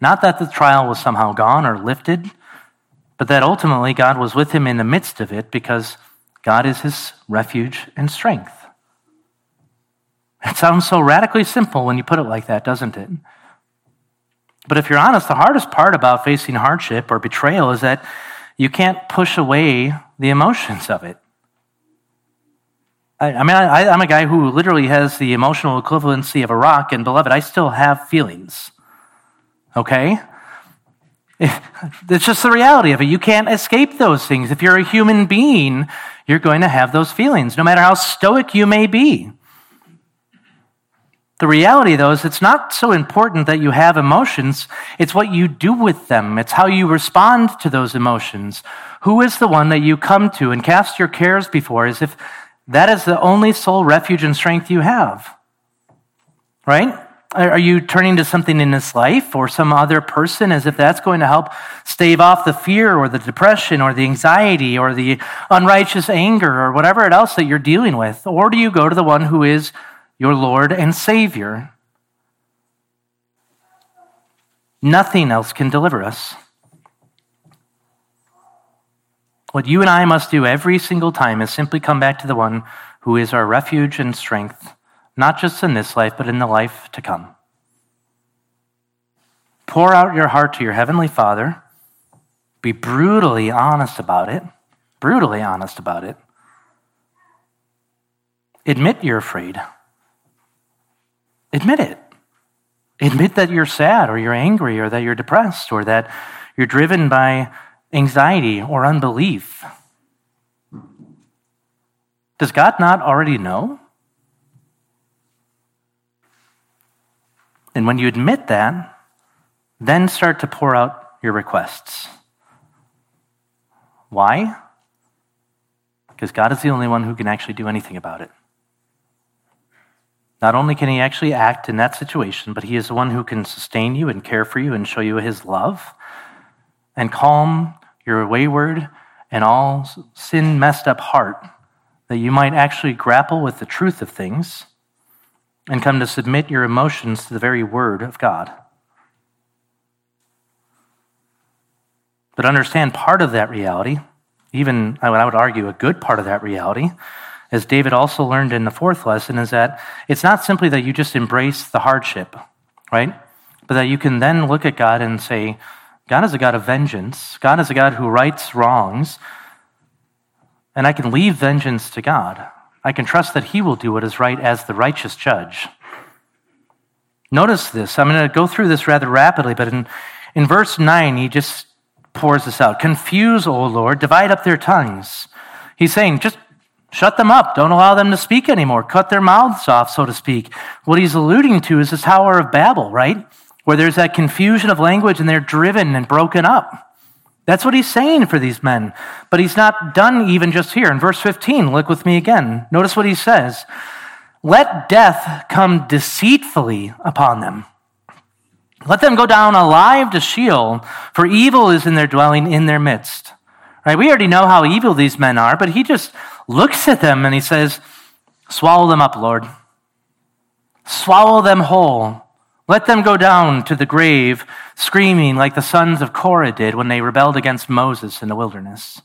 Not that the trial was somehow gone or lifted, but that ultimately God was with him in the midst of it because God is his refuge and strength. It sounds so radically simple when you put it like that, doesn't it? But if you're honest, the hardest part about facing hardship or betrayal is that you can't push away the emotions of it. I, I mean, I, I'm a guy who literally has the emotional equivalency of a rock, and beloved, I still have feelings. Okay? It's just the reality of it. You can't escape those things. If you're a human being, you're going to have those feelings, no matter how stoic you may be. The reality, though, is it's not so important that you have emotions. It's what you do with them. It's how you respond to those emotions. Who is the one that you come to and cast your cares before as if that is the only sole refuge and strength you have. Right? Are you turning to something in this life or some other person as if that's going to help stave off the fear or the depression or the anxiety or the unrighteous anger or whatever it else that you're dealing with? Or do you go to the one who is your Lord and Savior? Nothing else can deliver us. What you and I must do every single time is simply come back to the one who is our refuge and strength not just in this life, but in the life to come. Pour out your heart to your Heavenly Father. Be brutally honest about it. Brutally honest about it. Admit you're afraid. Admit it. Admit that you're sad or you're angry or that you're depressed or that you're driven by anxiety or unbelief. Does God not already know? And when you admit that, then start to pour out your requests. Why? Because God is the only one who can actually do anything about it. Not only can He actually act in that situation, but He is the one who can sustain you and care for you and show you His love and calm your wayward and all sin messed up heart that you might actually grapple with the truth of things and come to submit your emotions to the very word of God. But understand part of that reality, even I would argue a good part of that reality, as David also learned in the fourth lesson, is that it's not simply that you just embrace the hardship, right? But that you can then look at God and say, God is a God of vengeance. God is a God who rights wrongs. And I can leave vengeance to God. I can trust that he will do what is right as the righteous judge. Notice this. I'm going to go through this rather rapidly, but in, in verse 9, he just pours this out. Confuse, O Lord, divide up their tongues. He's saying, just shut them up. Don't allow them to speak anymore. Cut their mouths off, so to speak. What he's alluding to is the Tower of Babel, right? Where there's that confusion of language and they're driven and broken up. That's what he's saying for these men. But he's not done even just here. In verse 15, look with me again. Notice what he says Let death come deceitfully upon them. Let them go down alive to Sheol, for evil is in their dwelling in their midst. Right? We already know how evil these men are, but he just looks at them and he says, Swallow them up, Lord. Swallow them whole. Let them go down to the grave screaming like the sons of Korah did when they rebelled against Moses in the wilderness.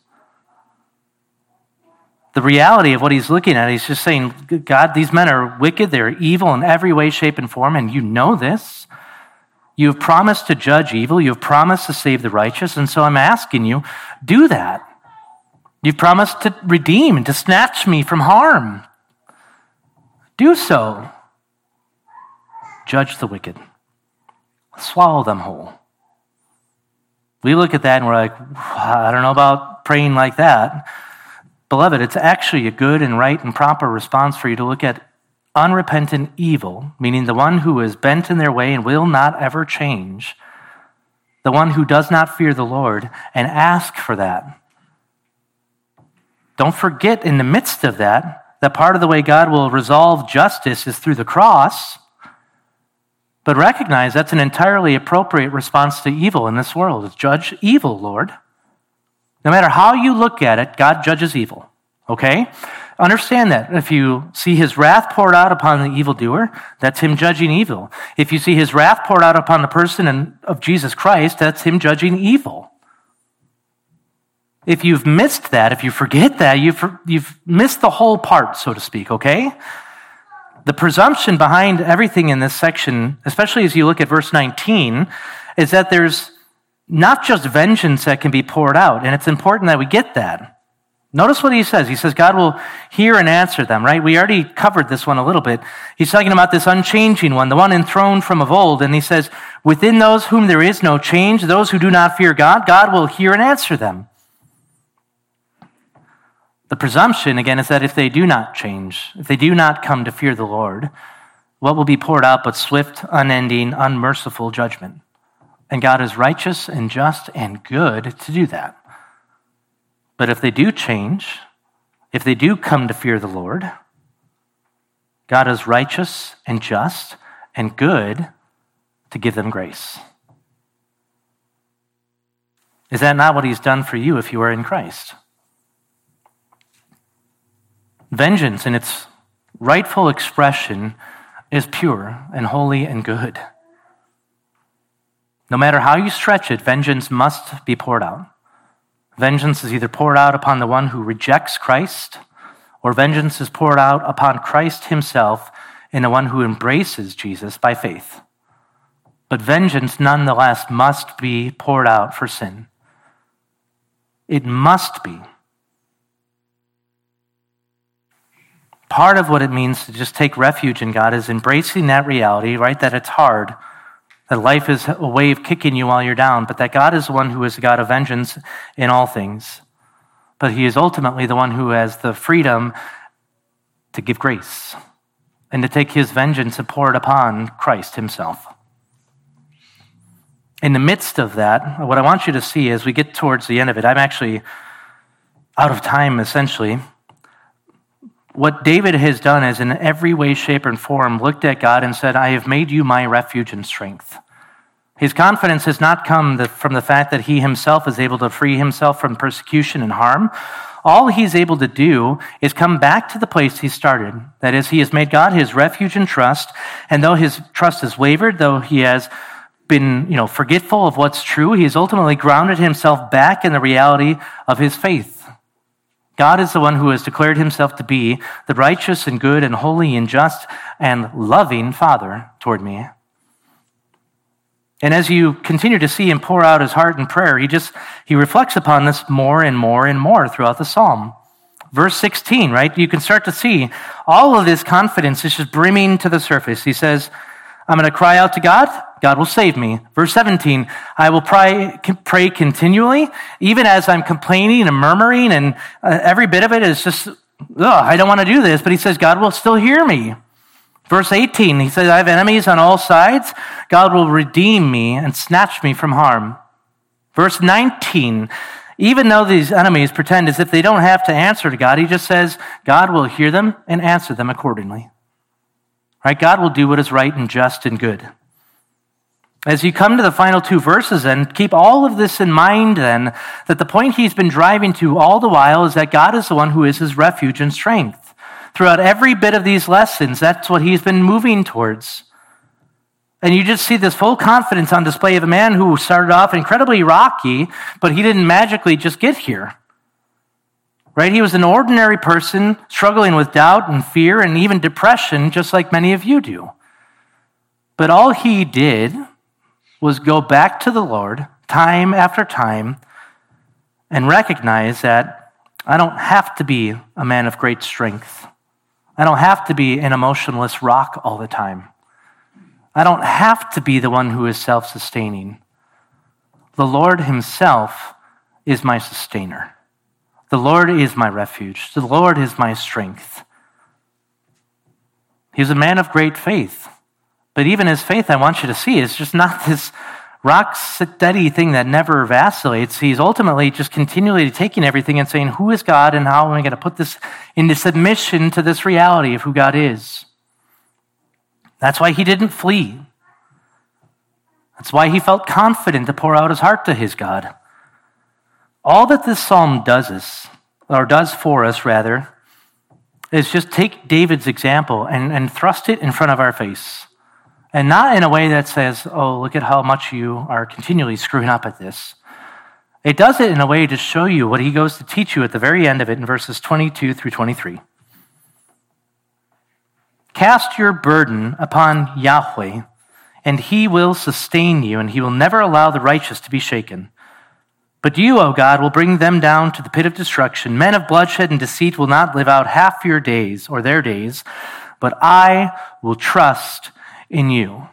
The reality of what he's looking at, he's just saying, God, these men are wicked. They're evil in every way, shape, and form, and you know this. You have promised to judge evil. You have promised to save the righteous. And so I'm asking you, do that. You've promised to redeem and to snatch me from harm. Do so judge the wicked, swallow them whole. We look at that and we're like, I don't know about praying like that. Beloved, it's actually a good and right and proper response for you to look at unrepentant evil, meaning the one who is bent in their way and will not ever change, the one who does not fear the Lord, and ask for that. Don't forget in the midst of that, that part of the way God will resolve justice is through the cross. But recognize that's an entirely appropriate response to evil in this world. Judge evil, Lord. No matter how you look at it, God judges evil. Okay? Understand that. If you see his wrath poured out upon the evildoer, that's him judging evil. If you see his wrath poured out upon the person of Jesus Christ, that's him judging evil. If you've missed that, if you forget that, you've, you've missed the whole part, so to speak, okay? The presumption behind everything in this section, especially as you look at verse 19, is that there's not just vengeance that can be poured out, and it's important that we get that. Notice what he says. He says, God will hear and answer them, right? We already covered this one a little bit. He's talking about this unchanging one, the one enthroned from of old. And he says, within those whom there is no change, those who do not fear God, God will hear and answer them. The presumption, again, is that if they do not change, if they do not come to fear the Lord, what will be poured out but swift, unending, unmerciful judgment? And God is righteous and just and good to do that. But if they do change, if they do come to fear the Lord, God is righteous and just and good to give them grace. Is that not what he's done for you if you are in Christ? Vengeance, in its rightful expression, is pure and holy and good. No matter how you stretch it, vengeance must be poured out. Vengeance is either poured out upon the one who rejects Christ, or vengeance is poured out upon Christ himself in the one who embraces Jesus by faith. But vengeance, nonetheless, must be poured out for sin. It must be. Part of what it means to just take refuge in God is embracing that reality, right? That it's hard, that life is a way of kicking you while you're down, but that God is the one who is the God of vengeance in all things. But He is ultimately the one who has the freedom to give grace and to take His vengeance and pour it upon Christ Himself. In the midst of that, what I want you to see as we get towards the end of it, I'm actually out of time essentially what David has done is, in every way, shape, and form, looked at God and said, I have made you my refuge and strength. His confidence has not come from the fact that he himself is able to free himself from persecution and harm. All he's able to do is come back to the place he started. That is, he has made God his refuge and trust. And though his trust has wavered, though he has been you know, forgetful of what's true, he has ultimately grounded himself back in the reality of his faith. God is the one who has declared himself to be the righteous and good and holy and just and loving Father toward me. And as you continue to see him pour out his heart in prayer, he just he reflects upon this more and more and more throughout the psalm. Verse 16, right? You can start to see all of this confidence is just brimming to the surface. He says, I'm going to cry out to God. God will save me. Verse 17, I will pray, pray continually, even as I'm complaining and murmuring, and uh, every bit of it is just, I don't want to do this, but he says, God will still hear me. Verse 18, he says, I have enemies on all sides. God will redeem me and snatch me from harm. Verse 19, even though these enemies pretend as if they don't have to answer to God, he just says, God will hear them and answer them accordingly. Right? God will do what is right and just and good. As you come to the final two verses, and keep all of this in mind, then, that the point he's been driving to all the while is that God is the one who is his refuge and strength. Throughout every bit of these lessons, that's what he's been moving towards. And you just see this full confidence on display of a man who started off incredibly rocky, but he didn't magically just get here right? He was an ordinary person struggling with doubt and fear and even depression, just like many of you do. But all he did was go back to the Lord time after time and recognize that I don't have to be a man of great strength. I don't have to be an emotionless rock all the time. I don't have to be the one who is self sustaining. The Lord Himself is my sustainer. The Lord is my refuge. The Lord is my strength. He's a man of great faith. But even his faith, I want you to see, is just not this rock steady thing that never vacillates. He's ultimately just continually taking everything and saying, Who is God and how am I going to put this into submission to this reality of who God is? That's why he didn't flee. That's why he felt confident to pour out his heart to his God. All that this psalm does is, or does for us rather, is just take David's example and, and thrust it in front of our face. And not in a way that says, oh, look at how much you are continually screwing up at this. It does it in a way to show you what he goes to teach you at the very end of it in verses 22 through 23. Cast your burden upon Yahweh, and he will sustain you, and he will never allow the righteous to be shaken. But you, O God, will bring them down to the pit of destruction. Men of bloodshed and deceit will not live out half your days or their days, but I will trust in you.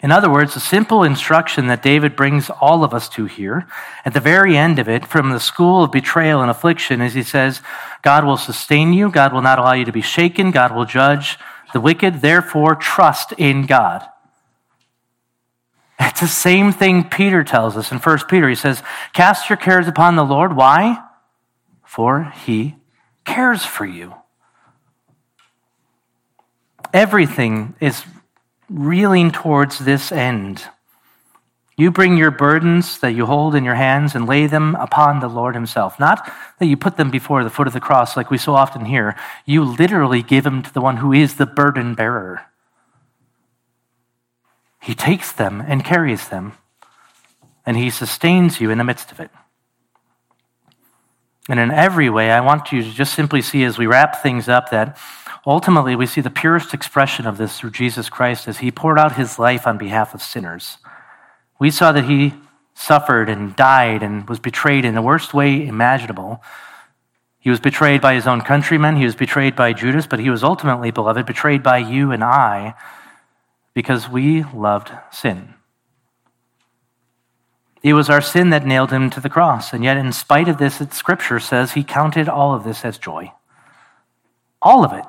In other words, a simple instruction that David brings all of us to here, at the very end of it, from the school of betrayal and affliction, is he says, God will sustain you, God will not allow you to be shaken, God will judge the wicked, therefore trust in God. It's the same thing Peter tells us in 1 Peter. He says, Cast your cares upon the Lord. Why? For he cares for you. Everything is reeling towards this end. You bring your burdens that you hold in your hands and lay them upon the Lord Himself. Not that you put them before the foot of the cross like we so often hear. You literally give them to the one who is the burden bearer. He takes them and carries them, and He sustains you in the midst of it. And in every way, I want you to just simply see as we wrap things up that ultimately we see the purest expression of this through Jesus Christ as He poured out His life on behalf of sinners. We saw that he suffered and died and was betrayed in the worst way imaginable. He was betrayed by his own countrymen, he was betrayed by Judas, but he was ultimately, beloved, betrayed by you and I because we loved sin. It was our sin that nailed him to the cross. And yet, in spite of this, Scripture says he counted all of this as joy. All of it.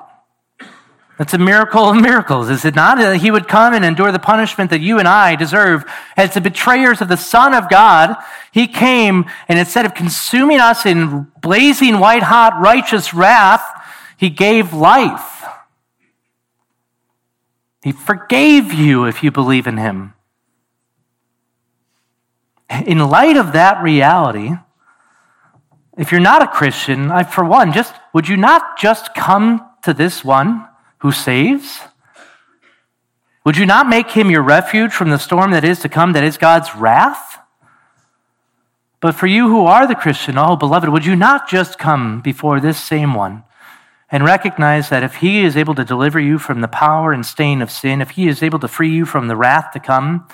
That's a miracle of miracles, is it not? That he would come and endure the punishment that you and I deserve. As the betrayers of the Son of God, he came and instead of consuming us in blazing white hot righteous wrath, he gave life. He forgave you if you believe in him. In light of that reality, if you're not a Christian, I, for one, just would you not just come to this one? Who saves? Would you not make him your refuge from the storm that is to come, that is God's wrath? But for you who are the Christian, oh beloved, would you not just come before this same one and recognize that if he is able to deliver you from the power and stain of sin, if he is able to free you from the wrath to come,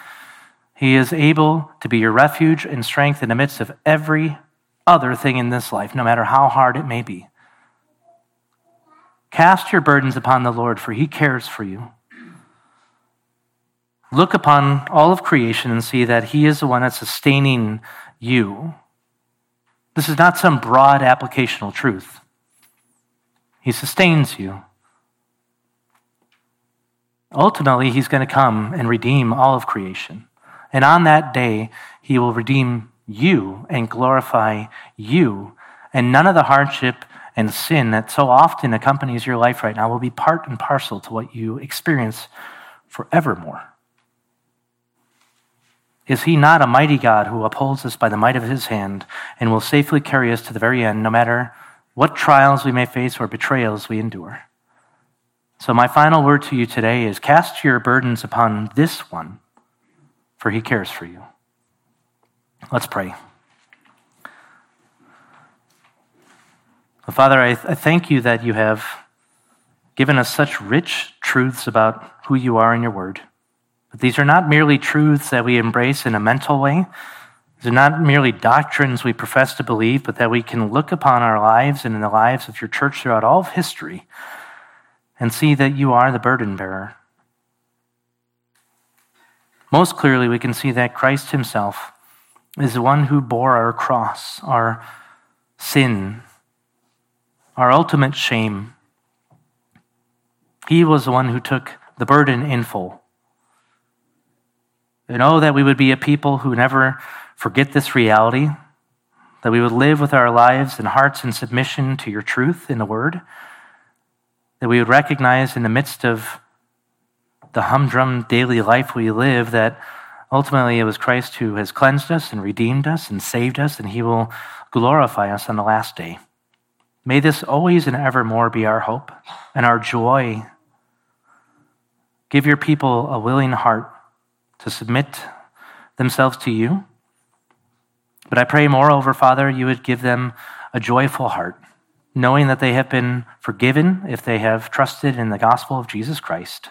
he is able to be your refuge and strength in the midst of every other thing in this life, no matter how hard it may be. Cast your burdens upon the Lord, for he cares for you. Look upon all of creation and see that he is the one that's sustaining you. This is not some broad applicational truth. He sustains you. Ultimately, he's going to come and redeem all of creation. And on that day, he will redeem you and glorify you. And none of the hardship and sin that so often accompanies your life right now will be part and parcel to what you experience forevermore. Is he not a mighty God who upholds us by the might of his hand and will safely carry us to the very end, no matter what trials we may face or betrayals we endure? So, my final word to you today is cast your burdens upon this one, for he cares for you. Let's pray. Father, I, th- I thank you that you have given us such rich truths about who you are in your word. But these are not merely truths that we embrace in a mental way. These are not merely doctrines we profess to believe, but that we can look upon our lives and in the lives of your church throughout all of history and see that you are the burden bearer. Most clearly, we can see that Christ himself is the one who bore our cross, our sin, our ultimate shame. He was the one who took the burden in full. And oh, that we would be a people who never forget this reality, that we would live with our lives and hearts in submission to your truth in the Word, that we would recognize in the midst of the humdrum daily life we live that ultimately it was Christ who has cleansed us and redeemed us and saved us, and He will glorify us on the last day. May this always and evermore be our hope and our joy. Give your people a willing heart to submit themselves to you. But I pray, moreover, Father, you would give them a joyful heart, knowing that they have been forgiven if they have trusted in the gospel of Jesus Christ,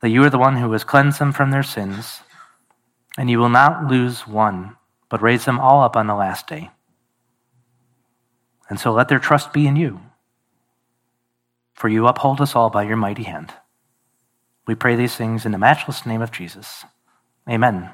that you are the one who has cleansed them from their sins, and you will not lose one, but raise them all up on the last day. And so let their trust be in you, for you uphold us all by your mighty hand. We pray these things in the matchless name of Jesus. Amen.